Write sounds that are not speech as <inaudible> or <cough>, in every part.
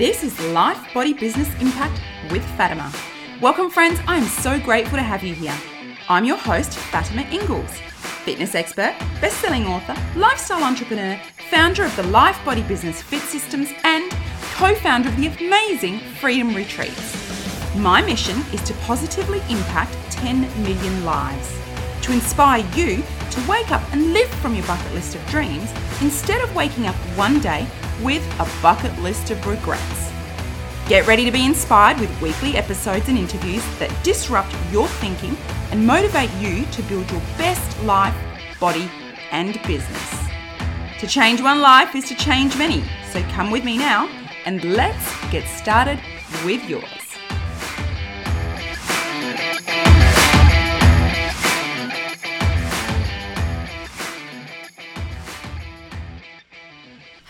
This is Life Body Business Impact with Fatima. Welcome, friends. I am so grateful to have you here. I'm your host, Fatima Ingalls, fitness expert, best selling author, lifestyle entrepreneur, founder of the Life Body Business Fit Systems, and co founder of the amazing Freedom Retreats. My mission is to positively impact 10 million lives, to inspire you to wake up and live from your bucket list of dreams instead of waking up one day with a bucket list of regrets. Get ready to be inspired with weekly episodes and interviews that disrupt your thinking and motivate you to build your best life, body, and business. To change one life is to change many, so come with me now and let's get started with yours.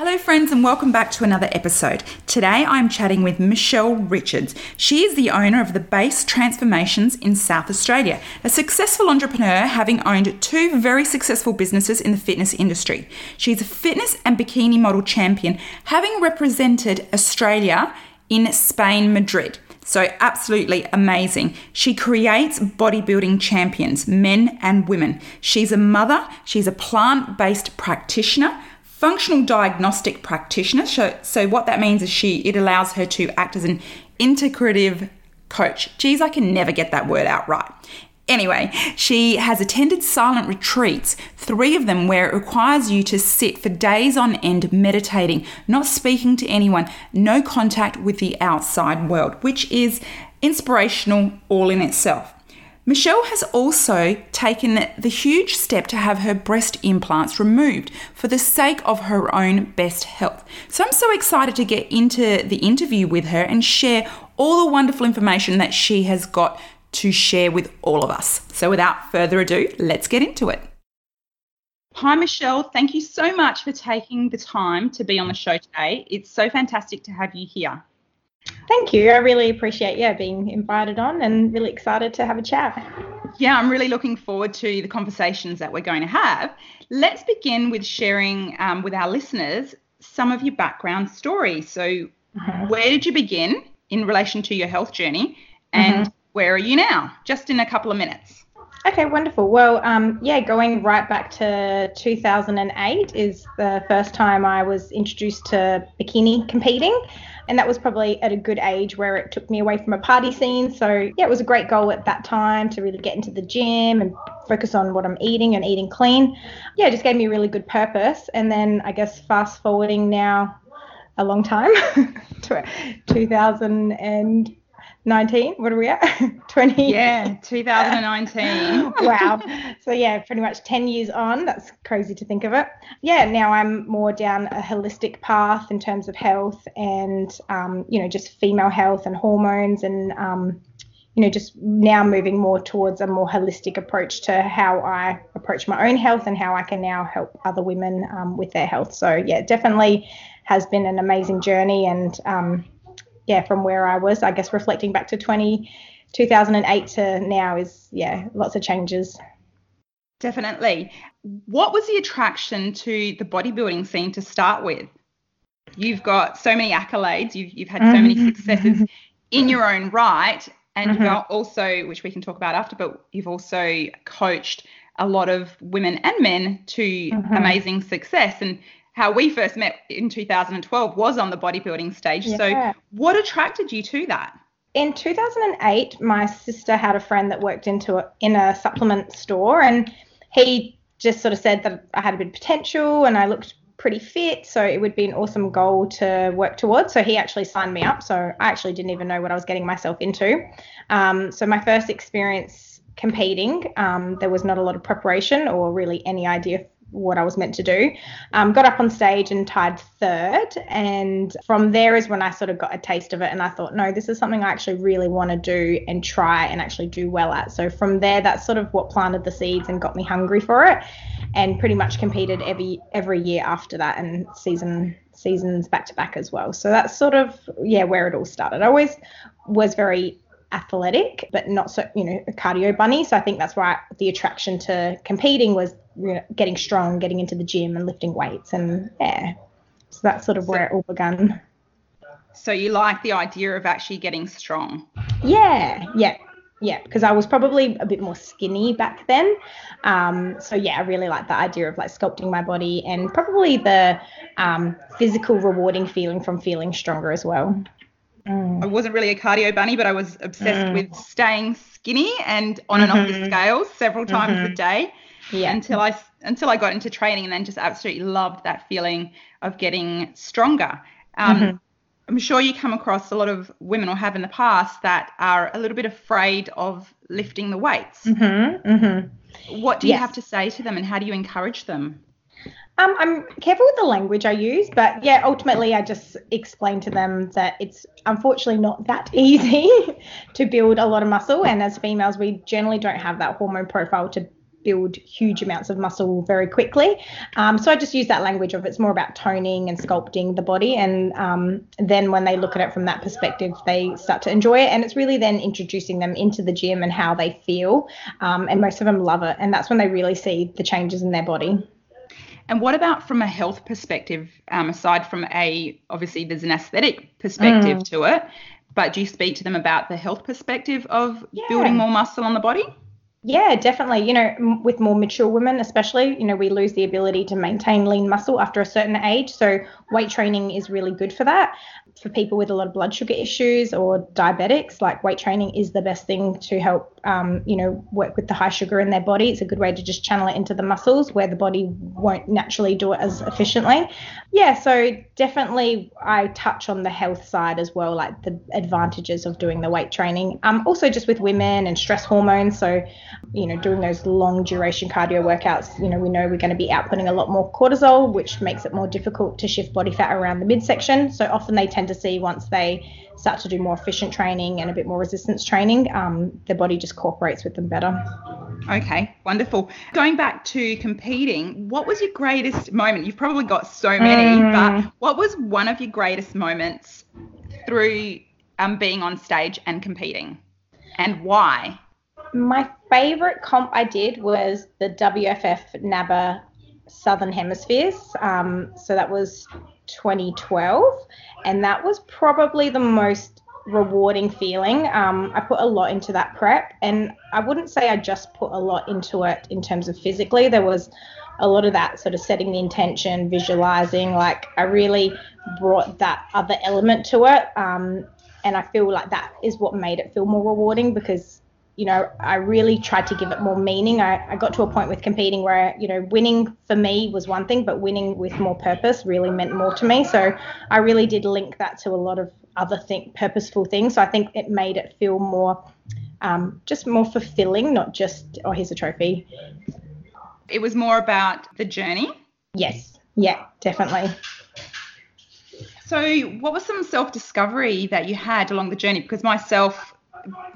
Hello, friends, and welcome back to another episode. Today I'm chatting with Michelle Richards. She is the owner of the Base Transformations in South Australia, a successful entrepreneur having owned two very successful businesses in the fitness industry. She's a fitness and bikini model champion, having represented Australia in Spain, Madrid. So, absolutely amazing. She creates bodybuilding champions, men and women. She's a mother, she's a plant based practitioner functional diagnostic practitioner. So, so what that means is she it allows her to act as an integrative coach. Geez, I can never get that word out right. Anyway, she has attended silent retreats, three of them where it requires you to sit for days on end meditating, not speaking to anyone, no contact with the outside world, which is inspirational all in itself. Michelle has also taken the huge step to have her breast implants removed for the sake of her own best health. So I'm so excited to get into the interview with her and share all the wonderful information that she has got to share with all of us. So without further ado, let's get into it. Hi, Michelle. Thank you so much for taking the time to be on the show today. It's so fantastic to have you here. Thank you. I really appreciate yeah being invited on and really excited to have a chat. Yeah, I'm really looking forward to the conversations that we're going to have. Let's begin with sharing um, with our listeners some of your background story. So, mm-hmm. where did you begin in relation to your health journey, and mm-hmm. where are you now? Just in a couple of minutes. Okay, wonderful. Well, um, yeah, going right back to 2008 is the first time I was introduced to bikini competing and that was probably at a good age where it took me away from a party scene. So yeah, it was a great goal at that time to really get into the gym and focus on what I'm eating and eating clean. Yeah, it just gave me a really good purpose. And then I guess fast forwarding now a long time <laughs> to 2000 and 19 what are we at? <laughs> 20 yeah <laughs> 2019 wow. <laughs> So yeah pretty much 10 years on. That's crazy to think of it. Yeah now i'm more down a holistic path in terms of health and um, you know just female health and hormones and um, you know just now moving more towards a more holistic approach to how i approach my own health and how i can now help other women um, with their health. So yeah definitely has been an amazing journey and um, yeah, from where I was, I guess reflecting back to 20, 2008 to now is, yeah, lots of changes. Definitely. What was the attraction to the bodybuilding scene to start with? You've got so many accolades, you've, you've had so many mm-hmm. successes <laughs> in your own right. And mm-hmm. you've also, which we can talk about after, but you've also coached a lot of women and men to mm-hmm. amazing success. And how we first met in 2012 was on the bodybuilding stage. Yeah. So, what attracted you to that? In 2008, my sister had a friend that worked into a, in a supplement store, and he just sort of said that I had a bit of potential and I looked pretty fit, so it would be an awesome goal to work towards. So he actually signed me up. So I actually didn't even know what I was getting myself into. Um, so my first experience competing, um, there was not a lot of preparation or really any idea what I was meant to do. Um, got up on stage and tied third. And from there is when I sort of got a taste of it. And I thought, no, this is something I actually really want to do and try and actually do well at. So from there, that's sort of what planted the seeds and got me hungry for it. And pretty much competed every every year after that and season seasons back to back as well. So that's sort of yeah where it all started. I always was very athletic, but not so, you know, a cardio bunny. So I think that's why the attraction to competing was you know, getting strong, getting into the gym and lifting weights. And yeah, so that's sort of where it all began. So you like the idea of actually getting strong? Yeah, yeah, yeah. Because I was probably a bit more skinny back then. Um, so yeah, I really like the idea of like sculpting my body and probably the um, physical rewarding feeling from feeling stronger as well. Mm. I wasn't really a cardio bunny, but I was obsessed mm. with staying skinny and on mm-hmm. and off the mm-hmm. scales several times mm-hmm. a day. Yeah. Until I until I got into training and then just absolutely loved that feeling of getting stronger. Um, mm-hmm. I'm sure you come across a lot of women or have in the past that are a little bit afraid of lifting the weights. Mm-hmm. Mm-hmm. What do you have to say to them and how do you encourage them? Um, I'm careful with the language I use, but yeah, ultimately I just explain to them that it's unfortunately not that <laughs> easy <laughs> to build a lot of muscle. And as females, we generally don't have that hormone profile to build huge amounts of muscle very quickly. Um, so I just use that language of it's more about toning and sculpting the body. And um, then when they look at it from that perspective, they start to enjoy it. And it's really then introducing them into the gym and how they feel. Um, and most of them love it. And that's when they really see the changes in their body. And what about from a health perspective, um, aside from a, obviously there's an aesthetic perspective mm. to it, but do you speak to them about the health perspective of yeah. building more muscle on the body? Yeah, definitely. You know, with more mature women, especially, you know, we lose the ability to maintain lean muscle after a certain age. So, weight training is really good for that. For people with a lot of blood sugar issues or diabetics, like weight training is the best thing to help, um, you know, work with the high sugar in their body. It's a good way to just channel it into the muscles where the body won't naturally do it as efficiently. Yeah, so definitely I touch on the health side as well, like the advantages of doing the weight training. Um, also just with women and stress hormones. So, you know, doing those long duration cardio workouts, you know, we know we're going to be outputting a lot more cortisol, which makes it more difficult to shift body fat around the midsection. So often they tend to see once they start to do more efficient training and a bit more resistance training, um, the body just cooperates with them better. Okay, wonderful. Going back to competing, what was your greatest moment? You've probably got so many, mm. but what was one of your greatest moments through um, being on stage and competing, and why? My favorite comp I did was the WFF NABBA Southern Hemispheres. Um, so that was 2012, and that was probably the most rewarding feeling. Um, I put a lot into that prep, and I wouldn't say I just put a lot into it in terms of physically. There was a lot of that sort of setting the intention, visualizing. Like I really brought that other element to it, um, and I feel like that is what made it feel more rewarding because you know, I really tried to give it more meaning. I, I got to a point with competing where, you know, winning for me was one thing, but winning with more purpose really meant more to me. So I really did link that to a lot of other think purposeful things. So I think it made it feel more, um, just more fulfilling, not just, oh, here's a trophy. It was more about the journey. Yes. Yeah, definitely. So, what was some self discovery that you had along the journey? Because myself,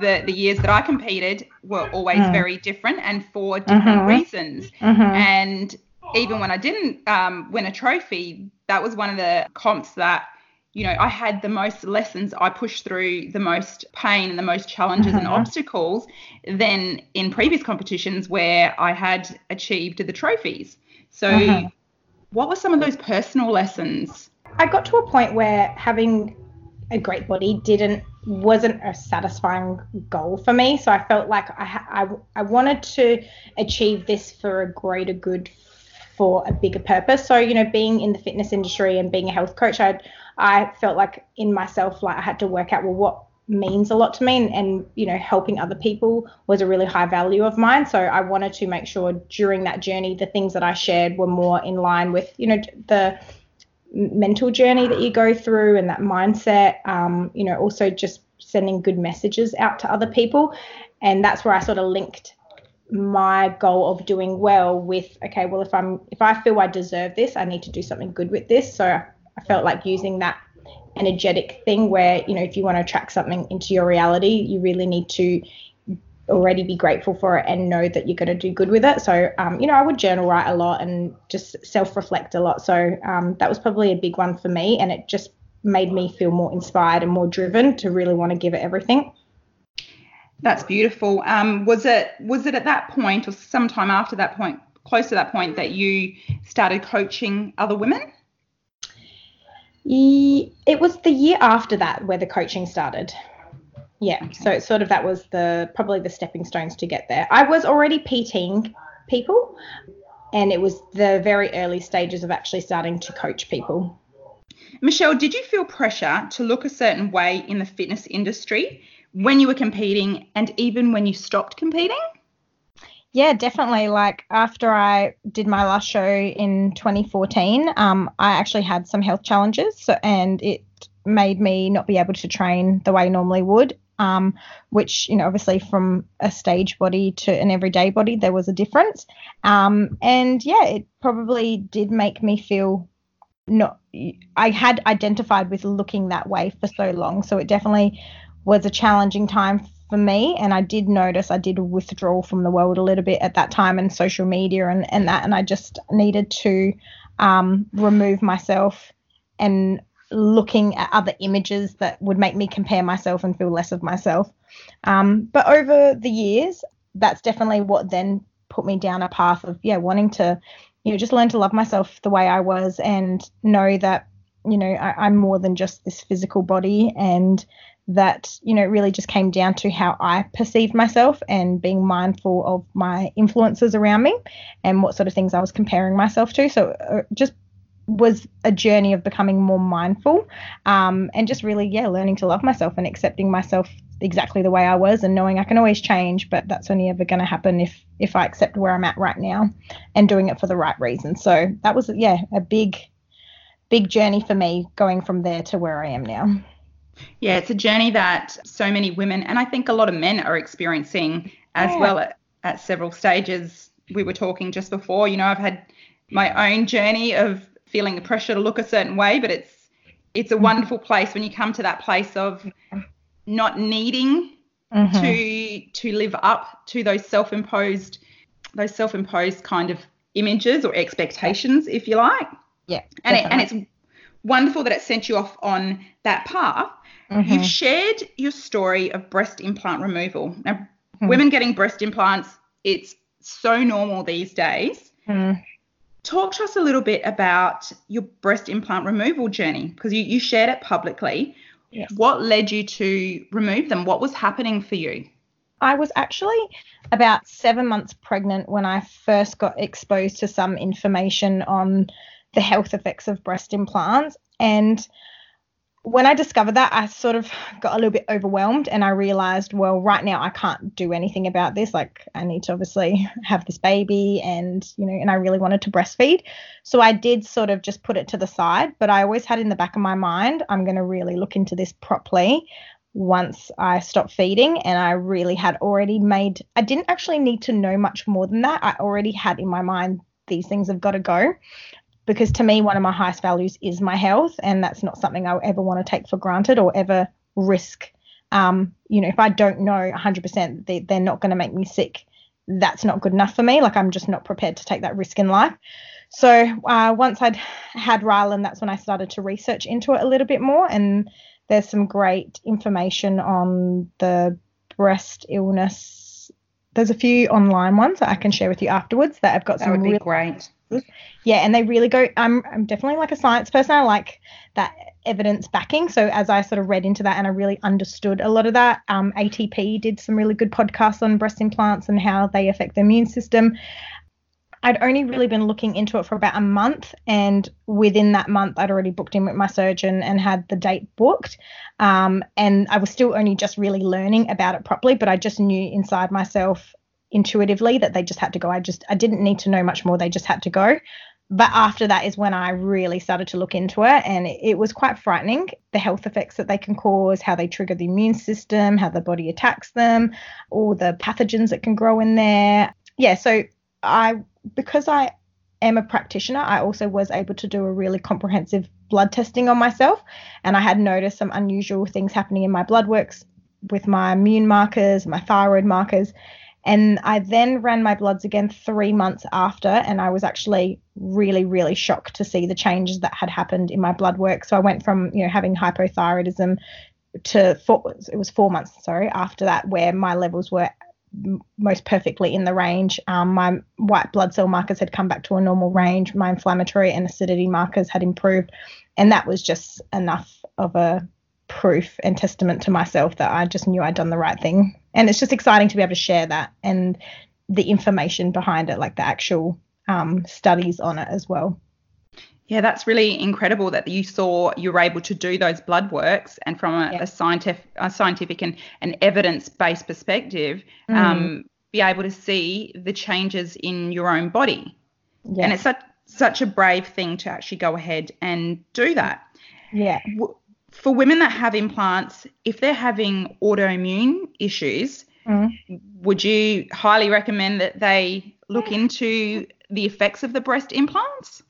the the years that I competed were always mm. very different and for different mm-hmm. reasons. Mm-hmm. And even when I didn't um, win a trophy, that was one of the comps that you know I had the most lessons. I pushed through the most pain and the most challenges mm-hmm. and obstacles than in previous competitions where I had achieved the trophies. So, mm-hmm. what were some of those personal lessons? I got to a point where having a great body didn't wasn't a satisfying goal for me. So I felt like I, I, I wanted to achieve this for a greater good for a bigger purpose. So, you know, being in the fitness industry and being a health coach, I I felt like in myself, like I had to work out, well, what means a lot to me and, and, you know helping other people was a really high value of mine so i wanted to make sure during that journey the things that i shared were more in line with you know the mental journey that you go through and that mindset. Um, you know, also just sending good messages out to other people. And that's where I sort of linked my goal of doing well with okay well if i'm if i feel i deserve this i need to do something good with this so i felt like using that energetic thing where you know if you want to attract something into your reality you really need to already be grateful for it and know that you're going to do good with it. So, um, you know, I would journal write a lot and just self reflect a lot. So, um, that was probably a big one for me. And it just made me feel more inspired and more driven to really want to give it everything. That's beautiful. Um, was it was it at that point or sometime after that point, close to that point, that you started coaching other women? It was the year after that where the coaching started. Yeah, okay. so sort of that was the probably the stepping stones to get there. I was already PTing people, and it was the very early stages of actually starting to coach people. Michelle, did you feel pressure to look a certain way in the fitness industry when you were competing and even when you stopped competing? Yeah, definitely. Like after I did my last show in 2014, um, I actually had some health challenges, so, and it made me not be able to train the way I normally would. Um, which you know, obviously from a stage body to an everyday body, there was a difference. Um, and yeah, it probably did make me feel not. I had identified with looking that way for so long, so it definitely was a challenging time for me and I did notice I did withdraw from the world a little bit at that time and social media and, and that and I just needed to um, remove myself and looking at other images that would make me compare myself and feel less of myself. Um, but over the years, that's definitely what then put me down a path of yeah wanting to you know just learn to love myself the way I was and know that you know I, I'm more than just this physical body and that you know really just came down to how I perceived myself and being mindful of my influences around me and what sort of things I was comparing myself to. So uh, just was a journey of becoming more mindful um, and just really yeah learning to love myself and accepting myself exactly the way I was and knowing I can always change but that's only ever going to happen if if I accept where I'm at right now and doing it for the right reason. so that was yeah a big big journey for me going from there to where I am now yeah, it's a journey that so many women and I think a lot of men are experiencing as yeah. well at, at several stages. We were talking just before, you know, I've had my own journey of feeling the pressure to look a certain way, but it's it's a mm-hmm. wonderful place when you come to that place of not needing mm-hmm. to to live up to those self-imposed those self-imposed kind of images or expectations, if you like. Yeah. And it, and it's wonderful that it sent you off on that path. Mm-hmm. You've shared your story of breast implant removal. Now, mm-hmm. women getting breast implants, it's so normal these days. Talk to us a little bit about your breast implant removal journey because you, you shared it publicly. What led you to remove them? What was happening for you? I was actually about seven months pregnant when I first got exposed to some information on the health effects of breast implants. And when I discovered that, I sort of got a little bit overwhelmed and I realized, well, right now I can't do anything about this. Like, I need to obviously have this baby and, you know, and I really wanted to breastfeed. So I did sort of just put it to the side, but I always had in the back of my mind, I'm going to really look into this properly once I stopped feeding. And I really had already made, I didn't actually need to know much more than that. I already had in my mind, these things have got to go because to me, one of my highest values is my health, and that's not something I ever want to take for granted or ever risk. Um, you know, if I don't know 100% they, they're not going to make me sick, that's not good enough for me. Like I'm just not prepared to take that risk in life. So uh, once I'd had Rylan, that's when I started to research into it a little bit more, and there's some great information on the breast illness. There's a few online ones that I can share with you afterwards that I've got that some really great yeah, and they really go. I'm I'm definitely like a science person. I like that evidence backing. So as I sort of read into that and I really understood a lot of that, um, ATP did some really good podcasts on breast implants and how they affect the immune system. I'd only really been looking into it for about a month, and within that month, I'd already booked in with my surgeon and had the date booked. Um, and I was still only just really learning about it properly, but I just knew inside myself intuitively that they just had to go. I just I didn't need to know much more. They just had to go. But after that is when I really started to look into it, and it, it was quite frightening the health effects that they can cause, how they trigger the immune system, how the body attacks them, all the pathogens that can grow in there. Yeah, so I because I am a practitioner, I also was able to do a really comprehensive blood testing on myself, and I had noticed some unusual things happening in my blood works with my immune markers, my thyroid markers, and I then ran my bloods again three months after, and I was actually really, really shocked to see the changes that had happened in my blood work. So I went from, you know, having hypothyroidism to four, it was four months, sorry, after that, where my levels were most perfectly in the range. Um, my white blood cell markers had come back to a normal range. My inflammatory and acidity markers had improved, and that was just enough of a proof and testament to myself that I just knew I'd done the right thing. And it's just exciting to be able to share that and the information behind it, like the actual um, studies on it as well. Yeah, that's really incredible that you saw you were able to do those blood works and from a, yeah. a scientific, a scientific and an evidence-based perspective, mm. um, be able to see the changes in your own body. Yeah. And it's such such a brave thing to actually go ahead and do that. Yeah. For women that have implants, if they're having autoimmune issues, mm. would you highly recommend that they look into the effects of the breast implants?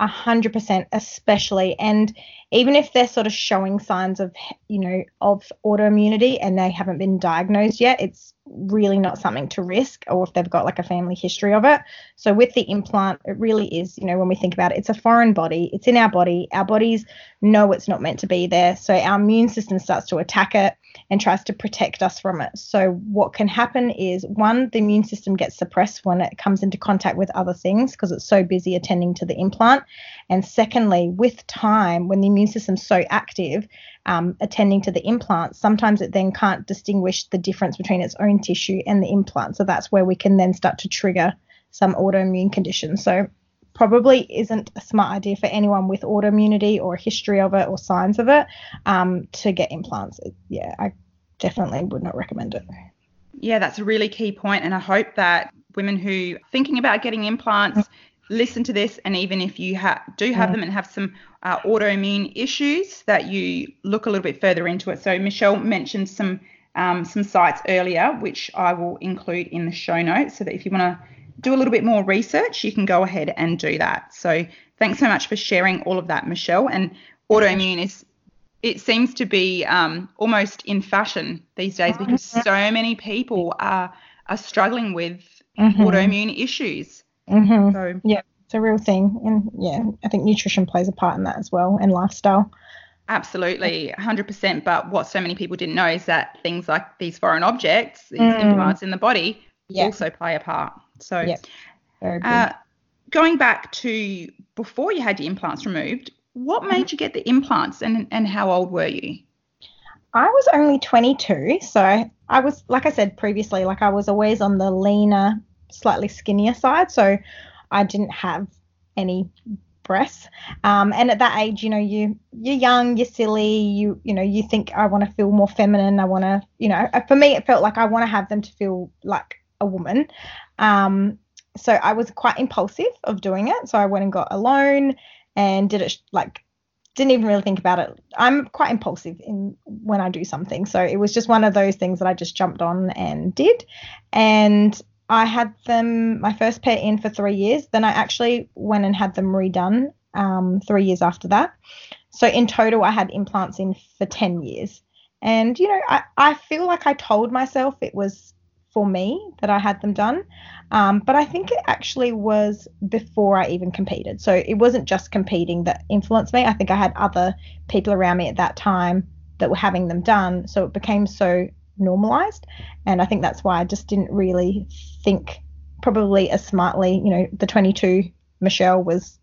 A hundred percent, especially, and even if they're sort of showing signs of, you know, of autoimmunity and they haven't been diagnosed yet, it's really not something to risk or if they've got like a family history of it. So with the implant, it really is, you know, when we think about it, it's a foreign body. It's in our body. Our bodies know it's not meant to be there. So our immune system starts to attack it and tries to protect us from it. So what can happen is one, the immune system gets suppressed when it comes into contact with other things because it's so busy attending to the implant. And secondly, with time, when the immune system's so active, um, attending to the implant, sometimes it then can't distinguish the difference between its own tissue and the implant. So that's where we can then start to trigger some autoimmune conditions. So probably isn't a smart idea for anyone with autoimmunity or a history of it or signs of it um, to get implants. Yeah, I definitely would not recommend it. Yeah, that's a really key point, and I hope that women who are thinking about getting implants listen to this, and even if you ha- do have them and have some uh, autoimmune issues, that you look a little bit further into it. So Michelle mentioned some um, some sites earlier, which I will include in the show notes, so that if you want to do a little bit more research, you can go ahead and do that. So thanks so much for sharing all of that, Michelle. And autoimmune is it seems to be um, almost in fashion these days because mm-hmm. so many people are are struggling with mm-hmm. autoimmune issues. Mm-hmm. So yeah, it's a real thing, and yeah, I think nutrition plays a part in that as well, and lifestyle. Absolutely, 100%. But what so many people didn't know is that things like these foreign objects, these mm. implants in the body, yeah. also play a part. So, yeah. uh, going back to before you had your implants removed, what mm-hmm. made you get the implants, and and how old were you? I was only 22, so I was, like I said previously, like I was always on the leaner slightly skinnier side. So I didn't have any breasts. Um, and at that age, you know, you you're young, you're silly, you you know, you think I want to feel more feminine. I want to, you know, uh, for me, it felt like I want to have them to feel like a woman. Um, so I was quite impulsive of doing it. So I went and got a loan and did it like didn't even really think about it. I'm quite impulsive in when I do something. So it was just one of those things that I just jumped on and did. And I had them my first pair in for three years. Then I actually went and had them redone um, three years after that. So in total, I had implants in for 10 years. And, you know, I, I feel like I told myself it was for me that I had them done. Um, but I think it actually was before I even competed. So it wasn't just competing that influenced me. I think I had other people around me at that time that were having them done. So it became so normalized. And I think that's why I just didn't really think probably as smartly. You know, the 22 Michelle was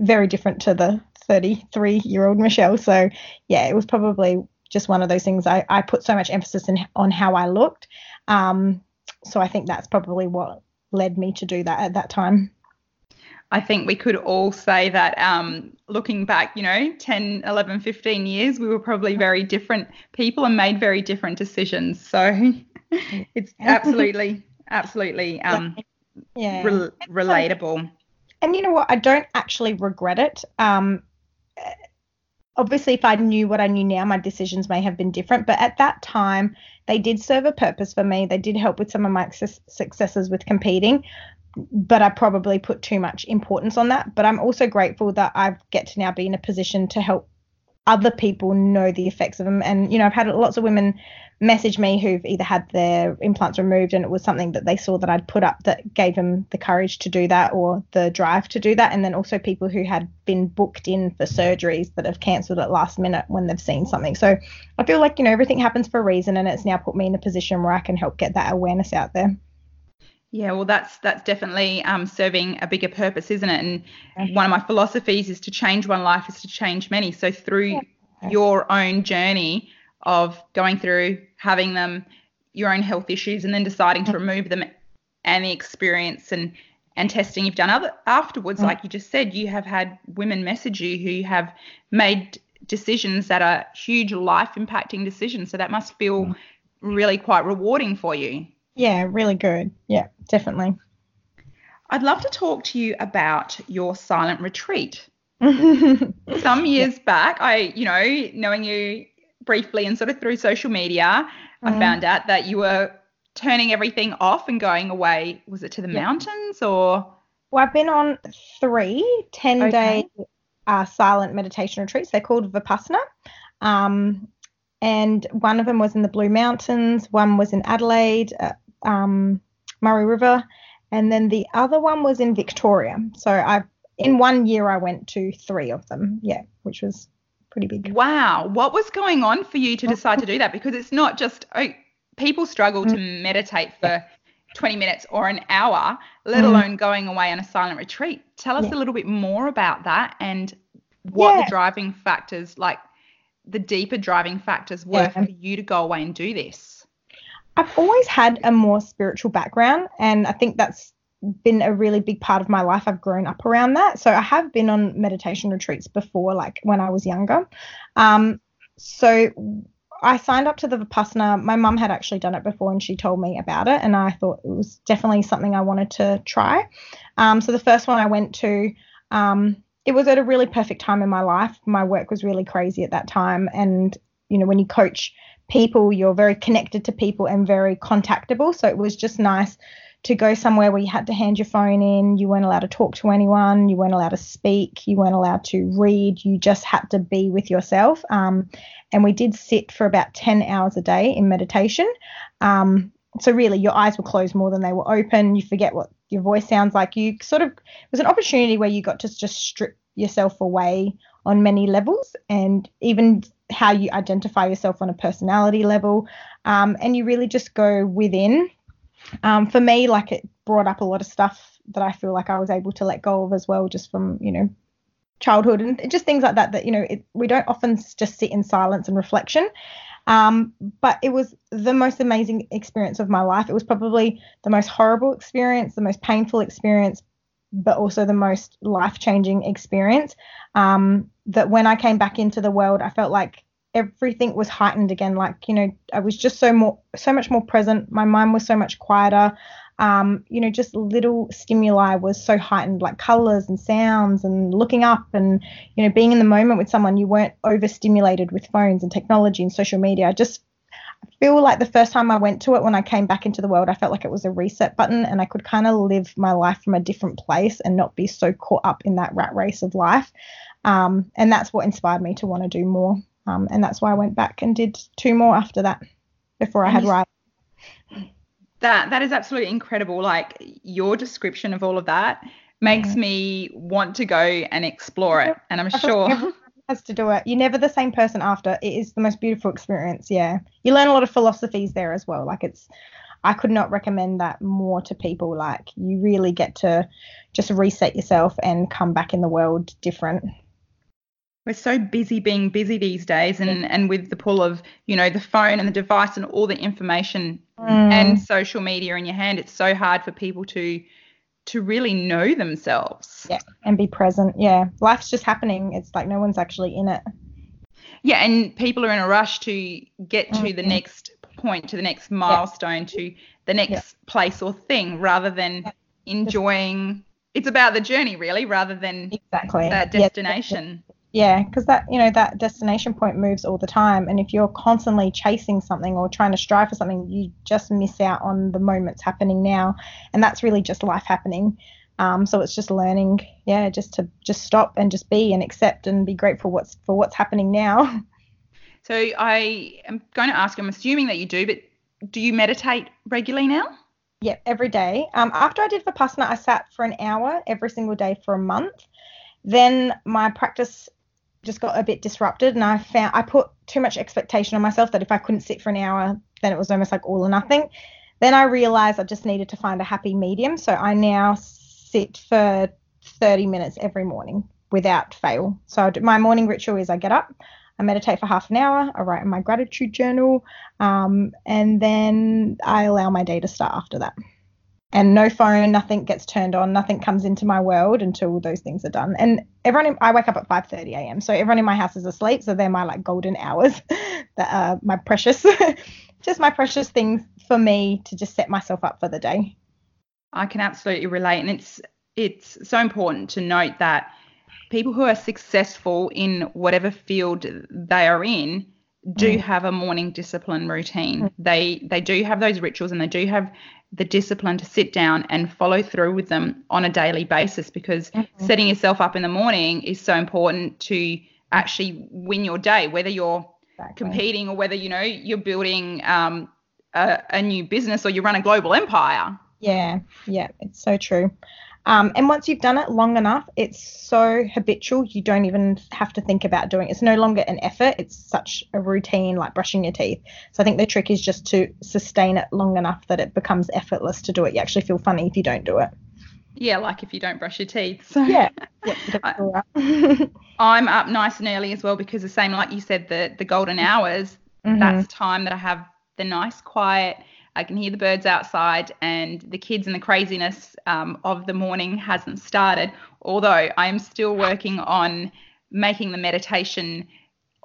very different to the 33 year old Michelle. So, yeah, it was probably just one of those things. I, I put so much emphasis in, on how I looked. Um, so I think that's probably what led me to do that at that time. I think we could all say that um, looking back, you know, 10, 11, 15 years, we were probably very different people and made very different decisions. So <laughs> it's absolutely, absolutely um, yeah. Re- relatable. And you know what? I don't actually regret it. Um, obviously, if I knew what I knew now, my decisions may have been different. But at that time, they did serve a purpose for me. They did help with some of my successes with competing but I probably put too much importance on that. But I'm also grateful that I get to now be in a position to help other people know the effects of them. And, you know, I've had lots of women message me who've either had their implants removed and it was something that they saw that I'd put up that gave them the courage to do that or the drive to do that. And then also people who had been booked in for surgeries that have cancelled at last minute when they've seen something. So I feel like, you know, everything happens for a reason and it's now put me in a position where I can help get that awareness out there. Yeah, well, that's that's definitely um, serving a bigger purpose, isn't it? And mm-hmm. one of my philosophies is to change one life is to change many. So through yeah. your own journey of going through having them, your own health issues, and then deciding to remove them, and the experience and and testing you've done other afterwards, mm-hmm. like you just said, you have had women message you who have made decisions that are huge life impacting decisions. So that must feel mm-hmm. really quite rewarding for you. Yeah, really good. Yeah, definitely. I'd love to talk to you about your silent retreat. <laughs> Some years yeah. back, I, you know, knowing you briefly and sort of through social media, mm-hmm. I found out that you were turning everything off and going away. Was it to the yeah. mountains or? Well, I've been on three 10 okay. day uh, silent meditation retreats. They're called Vipassana. Um, and one of them was in the Blue Mountains, one was in Adelaide, uh, um, Murray River, and then the other one was in Victoria. So I, in one year, I went to three of them. Yeah, which was pretty big. Wow, what was going on for you to decide to do that? Because it's not just oh, people struggle to mm. meditate for 20 minutes or an hour, let mm. alone going away on a silent retreat. Tell us yeah. a little bit more about that and what yeah. the driving factors, like the deeper driving factors, were yeah. for you to go away and do this. I've always had a more spiritual background, and I think that's been a really big part of my life. I've grown up around that. So I have been on meditation retreats before, like when I was younger. Um, so I signed up to the Vipassana. My mum had actually done it before and she told me about it, and I thought it was definitely something I wanted to try. Um, so the first one I went to, um, it was at a really perfect time in my life. My work was really crazy at that time, and you know when you coach people, you're very connected to people and very contactable. So it was just nice to go somewhere where you had to hand your phone in, you weren't allowed to talk to anyone, you weren't allowed to speak, you weren't allowed to read, you just had to be with yourself. Um, and we did sit for about 10 hours a day in meditation. Um, so really, your eyes were closed more than they were open. You forget what your voice sounds like. You sort of it was an opportunity where you got to just strip yourself away on many levels and even how you identify yourself on a personality level. Um, and you really just go within. Um, for me, like it brought up a lot of stuff that I feel like I was able to let go of as well, just from, you know, childhood and just things like that, that, you know, it, we don't often just sit in silence and reflection. Um, but it was the most amazing experience of my life. It was probably the most horrible experience, the most painful experience, but also the most life changing experience. Um, that when I came back into the world, I felt like everything was heightened again. Like, you know, I was just so more, so much more present. My mind was so much quieter. Um, you know, just little stimuli was so heightened, like colors and sounds and looking up and, you know, being in the moment with someone. You weren't overstimulated with phones and technology and social media. I just feel like the first time I went to it, when I came back into the world, I felt like it was a reset button and I could kind of live my life from a different place and not be so caught up in that rat race of life. Um, and that's what inspired me to want to do more. Um, and that's why I went back and did two more after that before I had right. That that is absolutely incredible. Like your description of all of that makes mm-hmm. me want to go and explore it. And I'm sure has to do it. You're never the same person after. It is the most beautiful experience. Yeah. You learn a lot of philosophies there as well. Like it's I could not recommend that more to people. Like you really get to just reset yourself and come back in the world different. We're so busy being busy these days and, and with the pull of, you know, the phone and the device and all the information mm. and social media in your hand, it's so hard for people to to really know themselves. Yeah, and be present. Yeah, life's just happening. It's like no one's actually in it. Yeah, and people are in a rush to get to mm-hmm. the next point, to the next milestone, yeah. to the next yeah. place or thing, rather than yeah. enjoying. It's about the journey, really, rather than exactly that destination. Yeah, because that you know that destination point moves all the time, and if you're constantly chasing something or trying to strive for something, you just miss out on the moments happening now, and that's really just life happening. Um, so it's just learning, yeah, just to just stop and just be and accept and be grateful what's for what's happening now. <laughs> So I am going to ask. I'm assuming that you do, but do you meditate regularly now? Yeah, every day. Um, after I did Vipassana, I sat for an hour every single day for a month. Then my practice just got a bit disrupted, and I found I put too much expectation on myself that if I couldn't sit for an hour, then it was almost like all or nothing. Then I realized I just needed to find a happy medium. So I now sit for 30 minutes every morning without fail. So my morning ritual is I get up, I meditate for half an hour, I write in my gratitude journal, um, and then I allow my day to start after that. And no phone, nothing gets turned on, nothing comes into my world until those things are done. And everyone, in, I wake up at 5:30 a.m. So everyone in my house is asleep, so they're my like golden hours, <laughs> that are my precious, <laughs> just my precious things for me to just set myself up for the day. I can absolutely relate, and it's it's so important to note that people who are successful in whatever field they are in do mm. have a morning discipline routine. Mm. They they do have those rituals and they do have the discipline to sit down and follow through with them on a daily basis because mm-hmm. setting yourself up in the morning is so important to actually win your day, whether you're exactly. competing or whether you know you're building um, a, a new business or you run a global empire. Yeah, yeah, it's so true. Um, and once you've done it long enough, it's so habitual, you don't even have to think about doing it. It's no longer an effort, it's such a routine like brushing your teeth. So I think the trick is just to sustain it long enough that it becomes effortless to do it. You actually feel funny if you don't do it. Yeah, like if you don't brush your teeth. So yeah, <laughs> I, <laughs> I'm up nice and early as well because the same like you said, the the golden hours, mm-hmm. that's time that I have the nice quiet I can hear the birds outside, and the kids and the craziness um, of the morning hasn't started. Although I am still working on making the meditation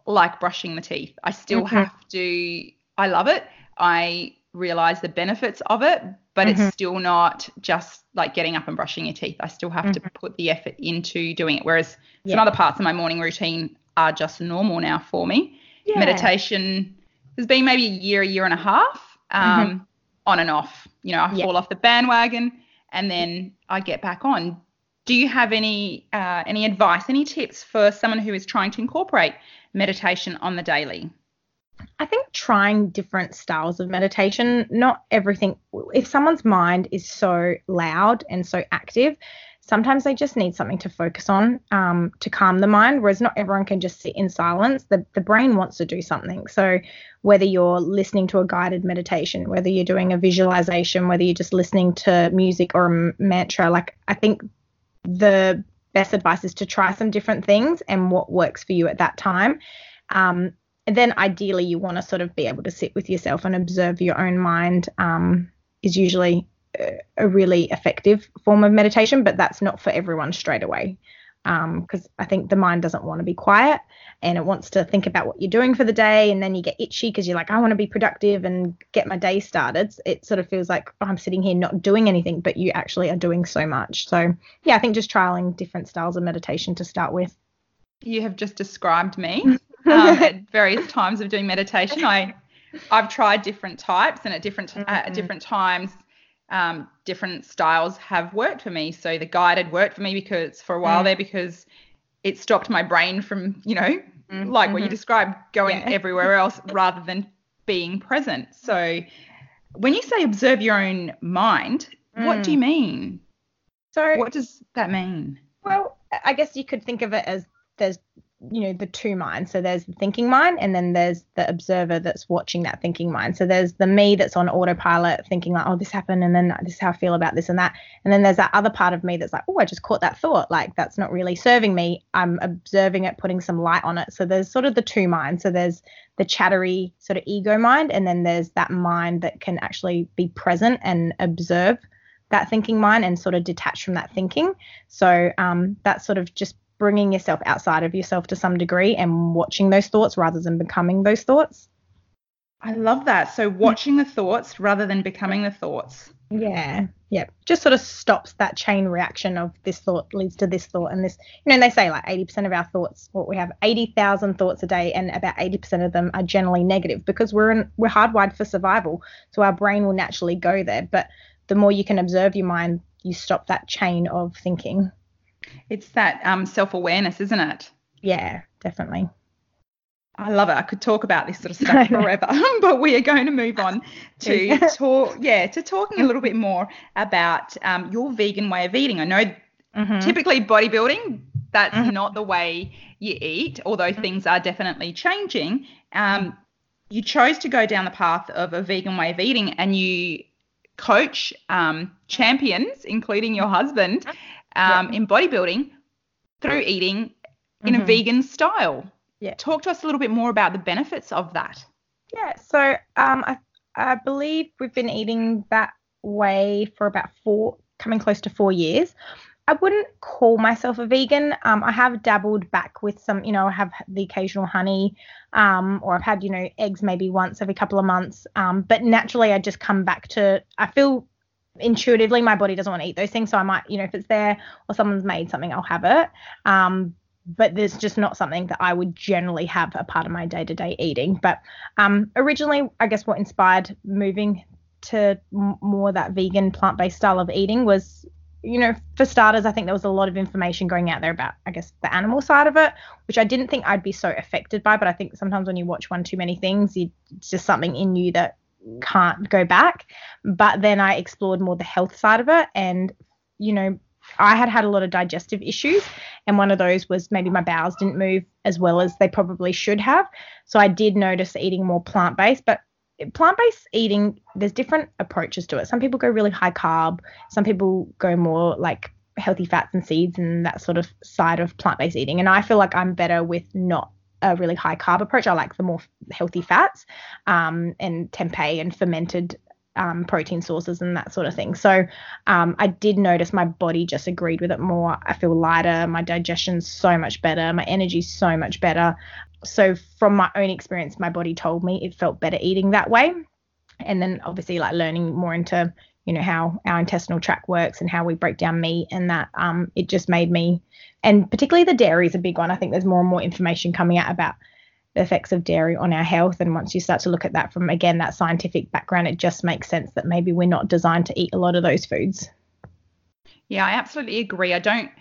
like brushing the teeth. I still mm-hmm. have to, I love it. I realize the benefits of it, but mm-hmm. it's still not just like getting up and brushing your teeth. I still have mm-hmm. to put the effort into doing it. Whereas yeah. some other parts of my morning routine are just normal now for me. Yeah. Meditation has been maybe a year, a year and a half um, mm-hmm. on and off. You know, I fall off the bandwagon and then I get back on. Do you have any uh, any advice, any tips for someone who is trying to incorporate meditation on the daily? I think trying different styles of meditation, not everything, if someone's mind is so loud and so active, sometimes they just need something to focus on um, to calm the mind, whereas not everyone can just sit in silence. The, the brain wants to do something. So, whether you're listening to a guided meditation, whether you're doing a visualization, whether you're just listening to music or a mantra, like I think the best advice is to try some different things and what works for you at that time. Um, and then ideally, you want to sort of be able to sit with yourself and observe your own mind, um, is usually a really effective form of meditation, but that's not for everyone straight away. Because um, I think the mind doesn't want to be quiet and it wants to think about what you're doing for the day. And then you get itchy because you're like, I want to be productive and get my day started. It sort of feels like oh, I'm sitting here not doing anything, but you actually are doing so much. So, yeah, I think just trialing different styles of meditation to start with. You have just described me <laughs> um, at various times of doing meditation. I I've tried different types and at different mm-hmm. at different times um, different styles have worked for me. So the guided worked for me because for a while mm. there because it stopped my brain from, you know, mm-hmm. like what you mm-hmm. described, going yeah. everywhere <laughs> else rather than being present. So when you say observe your own mind, mm. what do you mm. mean? So what does that mean? Well, I guess you could think of it as there's you know the two minds so there's the thinking mind and then there's the observer that's watching that thinking mind. So there's the me that's on autopilot thinking like oh this happened and then this is how i feel about this and that. And then there's that other part of me that's like oh i just caught that thought. Like that's not really serving me. I'm observing it putting some light on it. So there's sort of the two minds so there's the chattery sort of ego mind and then there's that mind that can actually be present and observe that thinking mind and sort of detach from that thinking. So um, that's sort of just bringing yourself outside of yourself to some degree and watching those thoughts rather than becoming those thoughts. I love that. So watching the thoughts rather than becoming the thoughts. Yeah. Yeah. Just sort of stops that chain reaction of this thought leads to this thought and this. You know, they say like 80% of our thoughts, what we have 80,000 thoughts a day and about 80% of them are generally negative because we're in, we're hardwired for survival. So our brain will naturally go there. But the more you can observe your mind, you stop that chain of thinking. It's that um, self awareness, isn't it? Yeah, definitely. I love it. I could talk about this sort of <laughs> stuff forever, <laughs> but we are going to move on <laughs> to talk, yeah, to talking a little bit more about um, your vegan way of eating. I know mm-hmm. typically bodybuilding, that's mm-hmm. not the way you eat, although mm-hmm. things are definitely changing. Um, you chose to go down the path of a vegan way of eating, and you coach um, champions, including your husband, um, in bodybuilding through eating in a mm-hmm. vegan style. Yeah. Talk to us a little bit more about the benefits of that. Yeah. So um, I, I believe we've been eating that way for about four, coming close to four years. I wouldn't call myself a vegan. Um, I have dabbled back with some, you know, I have the occasional honey, um, or I've had, you know, eggs maybe once every couple of months. Um, but naturally, I just come back to, I feel intuitively my body doesn't want to eat those things. So I might, you know, if it's there or someone's made something, I'll have it. Um, but there's just not something that I would generally have a part of my day to day eating. But um, originally, I guess what inspired moving to more that vegan plant based style of eating was, you know, for starters, I think there was a lot of information going out there about, I guess, the animal side of it, which I didn't think I'd be so affected by. But I think sometimes when you watch one too many things, you, it's just something in you that can't go back. But then I explored more the health side of it and you know I had had a lot of digestive issues, and one of those was maybe my bowels didn't move as well as they probably should have. So I did notice eating more plant based, but plant based eating, there's different approaches to it. Some people go really high carb, some people go more like healthy fats and seeds and that sort of side of plant based eating. And I feel like I'm better with not a really high carb approach. I like the more healthy fats um, and tempeh and fermented um, protein sources and that sort of thing. So um, I did notice my body just agreed with it more. I feel lighter, my digestion's so much better, my energy's so much better. So from my own experience, my body told me it felt better eating that way. And then obviously like learning more into you know how our intestinal tract works and how we break down meat and that um, it just made me and particularly the dairy is a big one i think there's more and more information coming out about the effects of dairy on our health. And once you start to look at that from, again, that scientific background, it just makes sense that maybe we're not designed to eat a lot of those foods. Yeah, I absolutely agree. I don't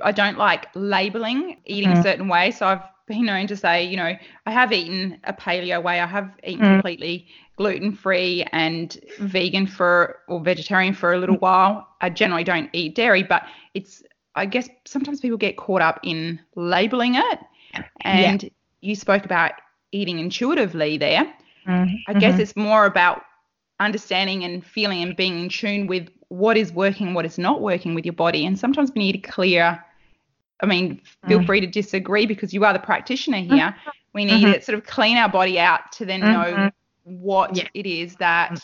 I don't like labeling eating mm. a certain way. So I've been known to say, you know, I have eaten a paleo way. I have eaten mm. completely gluten free and vegan for or vegetarian for a little mm. while. I generally don't eat dairy, but it's I guess sometimes people get caught up in labeling it. And yeah you spoke about eating intuitively there. Mm-hmm. I guess mm-hmm. it's more about understanding and feeling and being in tune with what is working, what is not working with your body. And sometimes we need a clear. I mean, feel mm free to disagree because you are the practitioner here. Mm-hmm. We need mm-hmm. to sort of clean our body out to then know mm-hmm. what yeah. it is that mm.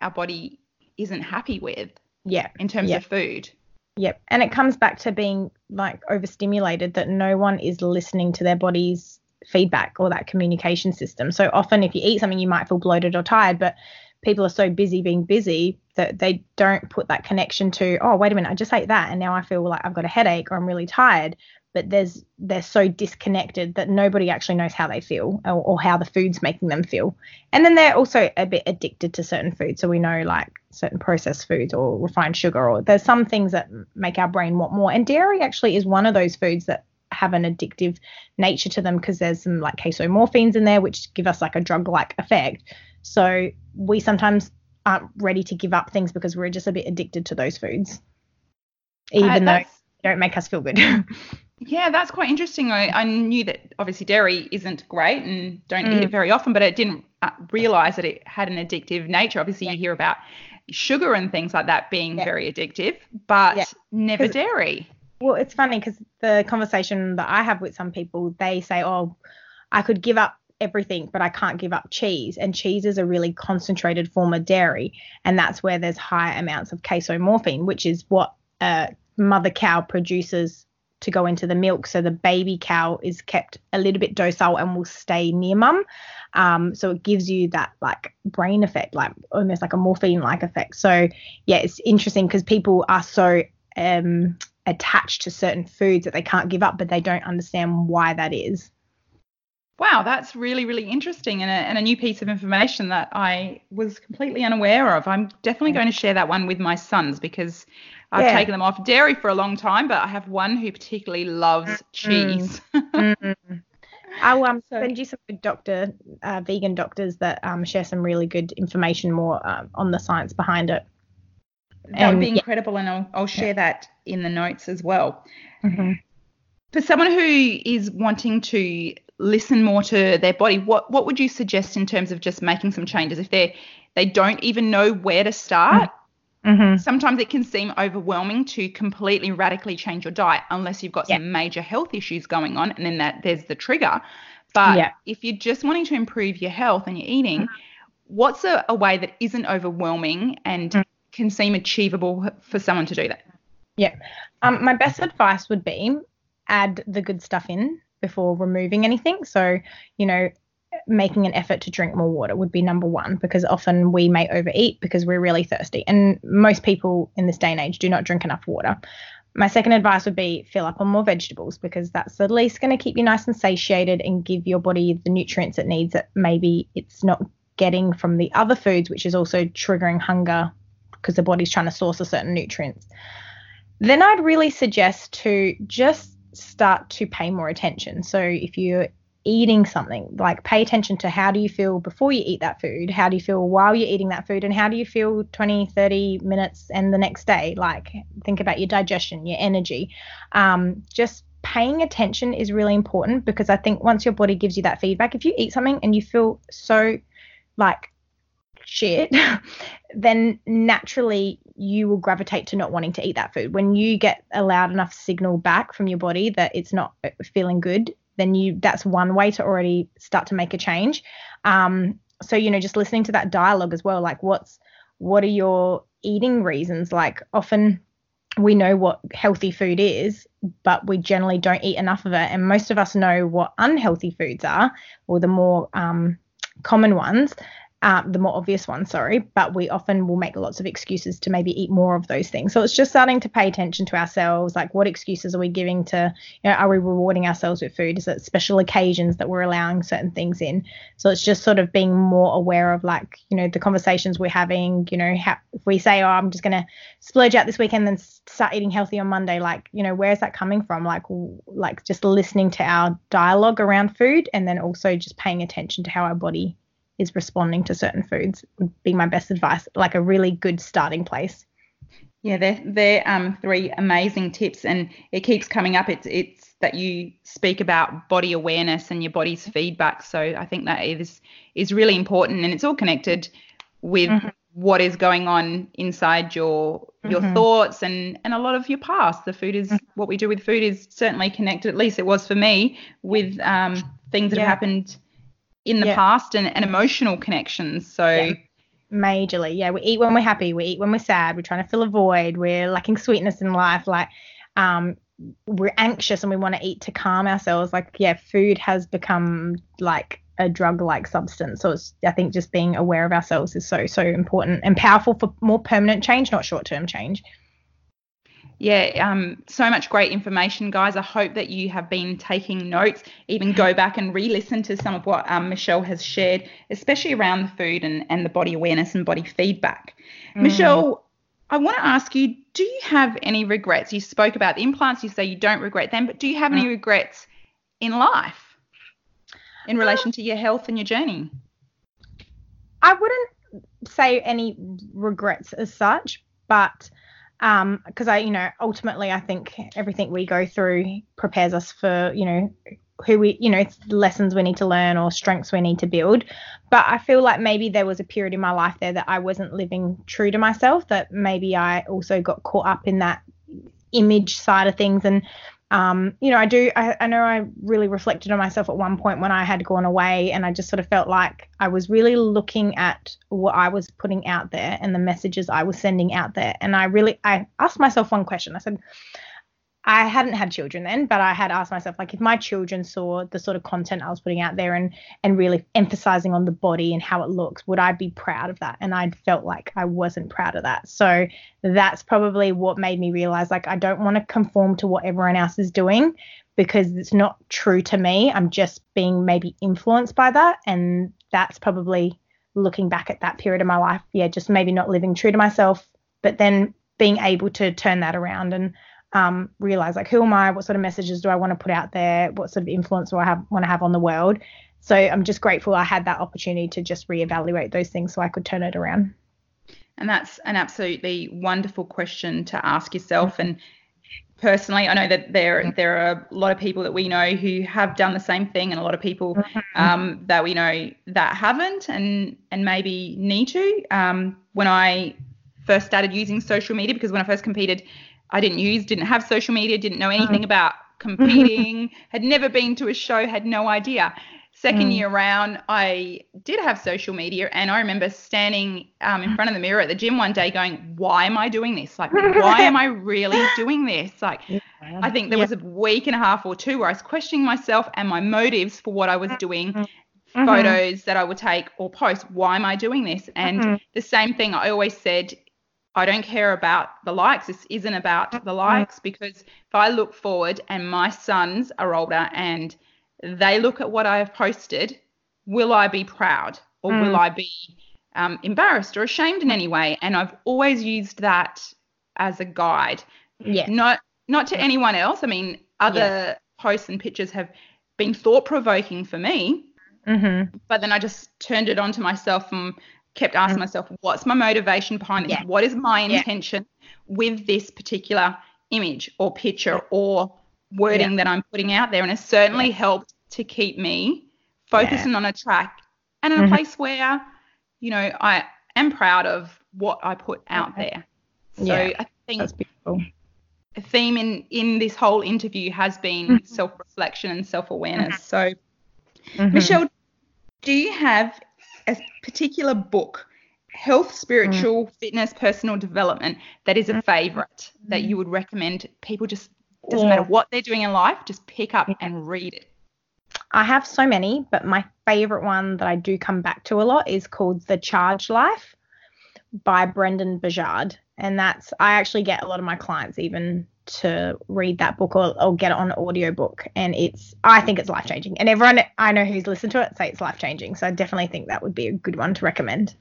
our body isn't happy with. Yeah. In terms yeah. of food. Yep. And it comes back to being like overstimulated that no one is listening to their body's feedback or that communication system. So often, if you eat something, you might feel bloated or tired, but people are so busy being busy that they don't put that connection to, oh, wait a minute, I just ate that and now I feel like I've got a headache or I'm really tired. But there's they're so disconnected that nobody actually knows how they feel or, or how the food's making them feel. And then they're also a bit addicted to certain foods. So we know like certain processed foods or refined sugar or there's some things that make our brain want more. And dairy actually is one of those foods that have an addictive nature to them because there's some like casomorphins in there which give us like a drug like effect. So we sometimes aren't ready to give up things because we're just a bit addicted to those foods, even uh, though they don't make us feel good. <laughs> yeah, that's quite interesting. I, I knew that obviously dairy isn't great and don't mm. eat it very often, but I didn't uh, realize that it had an addictive nature. Obviously, yeah. you hear about sugar and things like that being yeah. very addictive, but yeah. never dairy. Well, it's funny because the conversation that I have with some people, they say, "Oh, I could give up everything, but I can't give up cheese." And cheese is a really concentrated form of dairy, and that's where there's high amounts of casomorphin, which is what a mother cow produces to go into the milk. So the baby cow is kept a little bit docile and will stay near mum. Um, so it gives you that like brain effect, like almost like a morphine like effect. So yeah, it's interesting because people are so um, attached to certain foods that they can't give up, but they don't understand why that is. Wow, that's really, really interesting and a, and a new piece of information that I was completely unaware of. I'm definitely going to share that one with my sons because I've yeah. taken them off dairy for a long time, but I have one who particularly loves mm. cheese. mm-hmm. I'll um, <laughs> send you some good doctor, uh, vegan doctors that um, share some really good information more um, on the science behind it. That would be incredible, and I'll, I'll share that in the notes as well. Mm-hmm. For someone who is wanting to listen more to their body, what what would you suggest in terms of just making some changes if they they don't even know where to start? Mm-hmm. Sometimes it can seem overwhelming to completely radically change your diet unless you've got yeah. some major health issues going on, and then that there's the trigger. But yeah. if you're just wanting to improve your health and your eating, mm-hmm. what's a, a, way that isn't overwhelming and mm-hmm. Can seem achievable for someone to do that? Yeah. Um, my best advice would be add the good stuff in before removing anything. So, you know, making an effort to drink more water would be number one because often we may overeat because we're really thirsty. And most people in this day and age do not drink enough water. My second advice would be fill up on more vegetables because that's at least going to keep you nice and satiated and give your body the nutrients it needs that maybe it's not getting from the other foods, which is also triggering hunger because the body's trying to source a certain nutrients. Then I'd really suggest to just start to pay more attention. So if you're eating something, like pay attention to how do you feel before you eat that food? How do you feel while you're eating that food? And how do you feel 20, 30 minutes and the next day? Like think about your digestion, your energy. Um, just paying attention is really important because I think once your body gives you that feedback, if you eat something and you feel so like shit, <laughs> then naturally you will gravitate to not wanting to eat that food. When you get a loud enough signal back from your body that it's not feeling good, then you that's one way to already start to make a change. Um, so you know, just listening to that dialogue as well, like what's what are your eating reasons? Like often we know what healthy food is, but we generally don't eat enough of it. And most of us know what unhealthy foods are, or the more um, common ones um, the more obvious ones, sorry, but we often will make lots of excuses to maybe eat more of those things. So it's just starting to pay attention to ourselves. Like, what excuses are we giving to, you know, are we rewarding ourselves with food? Is it special occasions that we're allowing certain things in? So it's just sort of being more aware of, like, you know, the conversations we're having. You know, how, if we say, oh, I'm just going to splurge out this weekend and start eating healthy on Monday, like, you know, where's that coming from? Like, like just listening to our dialogue around food and then also just paying attention to how our body is responding to certain foods would be my best advice, like a really good starting place. Yeah, they're they're um, three amazing tips, and it keeps coming up. It's it's that you speak about body awareness and your body's feedback. So I think that is is really important, and it's all connected with mm-hmm. what is going on inside your your mm-hmm. thoughts and and a lot of your past. The food is mm-hmm. what we do with food is certainly connected. At least it was for me with um, things that yeah. have happened in the yeah. past and, and emotional connections. So yeah. majorly, yeah, we eat when we're happy, we eat when we're sad, we're trying to fill a void, we're lacking sweetness in life, like um we're anxious and we want to eat to calm ourselves. Like, yeah, food has become like a drug like substance. So it's I think just being aware of ourselves is so, so important and powerful for more permanent change, not short term change yeah, um, so much great information, guys. I hope that you have been taking notes, even go back and re listen to some of what um, Michelle has shared, especially around the food and, and the body awareness and body feedback. Mm. Michelle, I want to ask you do you have any regrets? You spoke about the implants, you say you don't regret them, but do you have any mm. regrets in life in relation uh, to your health and your journey? I wouldn't say any regrets as such, but um because i you know ultimately i think everything we go through prepares us for you know who we you know lessons we need to learn or strengths we need to build. But i feel like maybe there was a period in my life there that i wasn't living true to myself that maybe i also got caught up in that image side of things and um, you know, I do, I, I know I really reflected on myself at one point when I had gone away and I just sort of felt like I was really looking at what I was putting out there and the messages I was sending out there. And I really, I asked myself one question. I said, I hadn't had children then, but I had asked myself, like, if my children saw the sort of content I was putting out there and and really emphasizing on the body and how it looks, would I be proud of that? And I felt like I wasn't proud of that. So that's probably what made me realize, like, I don't want to conform to what everyone else is doing because it's not true to me. I'm just being maybe influenced by that. And that's probably looking back at that period of my life. Yeah, just maybe not living true to myself, but then being able to turn that around and um, realize like who am I? What sort of messages do I want to put out there? What sort of influence do I have want to have on the world? So I'm just grateful I had that opportunity to just reevaluate those things so I could turn it around. And that's an absolutely wonderful question to ask yourself. And personally, I know that there there are a lot of people that we know who have done the same thing, and a lot of people mm-hmm. um, that we know that haven't, and and maybe need to. Um, when I first started using social media, because when I first competed, I didn't use, didn't have social media, didn't know anything mm-hmm. about competing, <laughs> had never been to a show, had no idea. Second mm. year round, I did have social media, and I remember standing um, in front of the mirror at the gym one day going, Why am I doing this? Like, why am I really <laughs> doing this? Like, I think there yeah. was a week and a half or two where I was questioning myself and my motives for what I was doing, mm-hmm. photos that I would take or post. Why am I doing this? And mm-hmm. the same thing I always said I don't care about the likes. This isn't about the likes because if I look forward and my sons are older and they look at what I have posted, will I be proud or mm. will I be um, embarrassed or ashamed in any way? And I've always used that as a guide. Yeah. Not not to anyone else. I mean, other yeah. posts and pictures have been thought provoking for me. Mm-hmm. But then I just turned it on to myself and kept asking myself, what's my motivation behind it? Yeah. What is my intention yeah. with this particular image or picture or wording yeah. that I'm putting out there. And it certainly helped to keep me focusing on a track and in mm-hmm. a place where, you know, I am proud of what I put out there. So I think that's beautiful. A theme in, in this whole interview has been mm-hmm. self reflection and self awareness. Mm-hmm. So, mm-hmm. Michelle, do you have a particular book, health, spiritual, mm. fitness, personal development, that is a mm-hmm. favorite that you would recommend people just doesn't matter what they're doing in life, just pick up and read it. I have so many, but my favorite one that I do come back to a lot is called The Charge Life by Brendon Burchard. And that's, I actually get a lot of my clients even to read that book or, or get it on audiobook. And it's, I think it's life changing. And everyone I know who's listened to it say it's life changing. So I definitely think that would be a good one to recommend.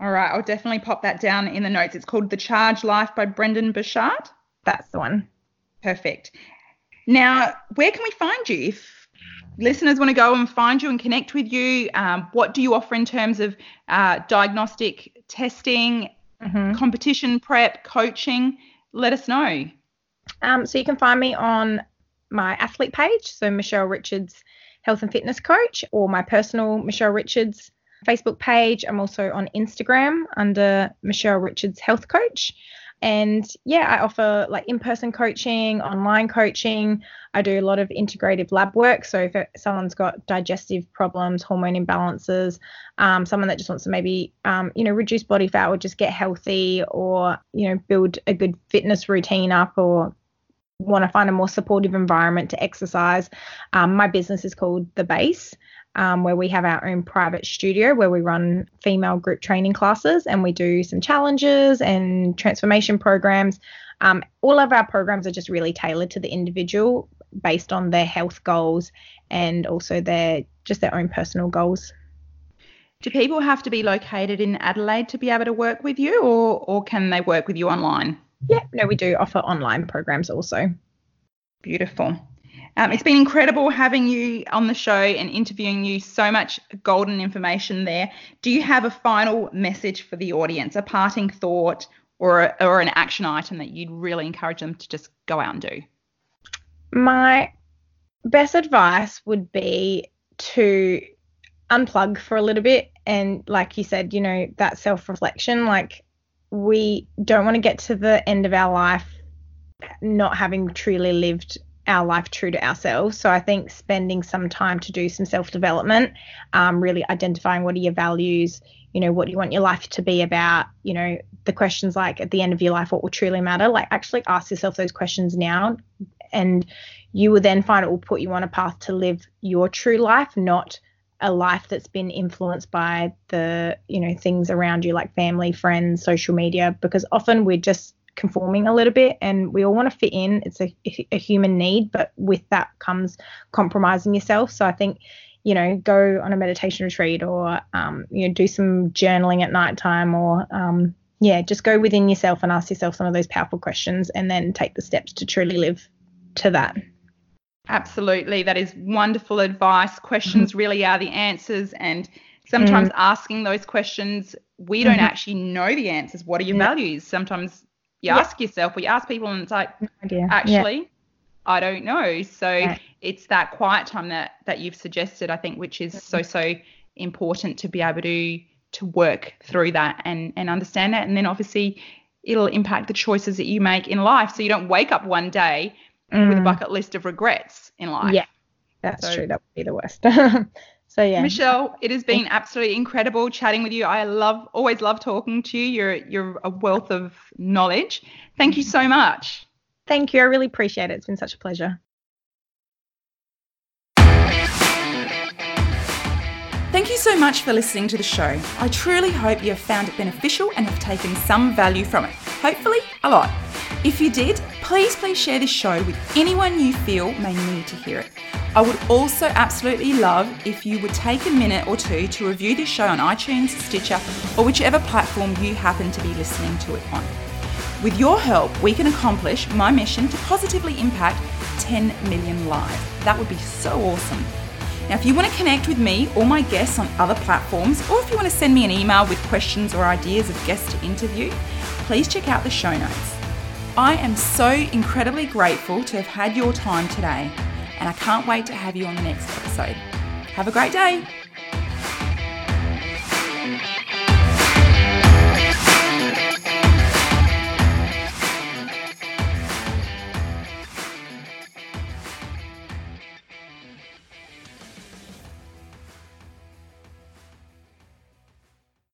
All right. I'll definitely pop that down in the notes. It's called The charge Life by Brendon Burchard. That's the one. Perfect. Now, where can we find you if listeners want to go and find you and connect with you? Um, what do you offer in terms of uh, diagnostic testing, mm-hmm. competition prep, coaching? Let us know. Um, so you can find me on my athlete page, so Michelle Richards Health and Fitness Coach, or my personal Michelle Richards Facebook page. I'm also on Instagram under Michelle Richards Health Coach. And yeah, I offer like in person coaching, online coaching. I do a lot of integrative lab work. So if someone's got digestive problems, hormone imbalances, um, someone that just wants to maybe, um, you know, reduce body fat or just get healthy or, you know, build a good fitness routine up or want to find a more supportive environment to exercise, um, my business is called The Base um, where we have our own private studio where we run female group training classes and we do some challenges and transformation programs. Um, all of our programs are just really tailored to the individual based on their health goals and also their just their own personal goals. Do people have to be located in Adelaide to be able to work with you, or or can they work with you online? Yeah, no, we do offer online programs also. Beautiful. Um, it's been incredible having you on the show and interviewing you. So much golden information there. Do you have a final message for the audience, a parting thought, or a, or an action item that you'd really encourage them to just go out and do? My best advice would be to unplug for a little bit and like you said you know that self-reflection like we don't want to get to the end of our life not having truly lived our life true to ourselves. So I think spending some time to do some self development, um, really identifying what are your values, you know, what do you want your life to be about, you know, the questions like at the end of your life, what will truly matter? Like actually ask yourself those questions now, and you will then find it will put you on a path to live your true life, not a life that's been influenced by the you know things around you like family friends social media because often we're just conforming a little bit and we all want to fit in. It's a, a human need but with that comes compromising yourself. So i think you know go on a meditation retreat or um, you know do some journaling at night time or um, yeah just go within yourself and ask yourself some of those powerful questions and then take the steps to truly live to that. Absolutely. That is wonderful advice. Questions mm-hmm. really are the answers and sometimes mm. asking those questions we don't mm-hmm. actually know the answers. What are your values? Sometimes you yeah. ask yourself or you ask people and it's like actually yeah. i don't know so it's that quiet time that that you've suggested i think which is so so important to be able to to work through that and and understand that and then obviously it'll impact the choices that you make in life so you don't wake up one day mm. with a mm. bucket list of regrets in life yeah that's so, true that would be the worst <laughs> So yeah. Michelle, it has been absolutely incredible chatting with you. I love always love talking to you. You're you're a wealth of knowledge. Thank you so much. Thank you. I really appreciate it. It's been such a pleasure. Thank you so much for listening to the show. I truly hope you have found it beneficial and have taken some value from it. Hopefully, a lot. If you did, please please share this show with anyone you feel may need to hear it. I would also absolutely love if you would take a minute or two to review this show on iTunes, Stitcher, or whichever platform you happen to be listening to it on. With your help, we can accomplish my mission to positively impact 10 million lives. That would be so awesome. Now, if you want to connect with me or my guests on other platforms, or if you want to send me an email with questions or ideas of guests to interview, please check out the show notes. I am so incredibly grateful to have had your time today and I can't wait to have you on the next episode. Have a great day.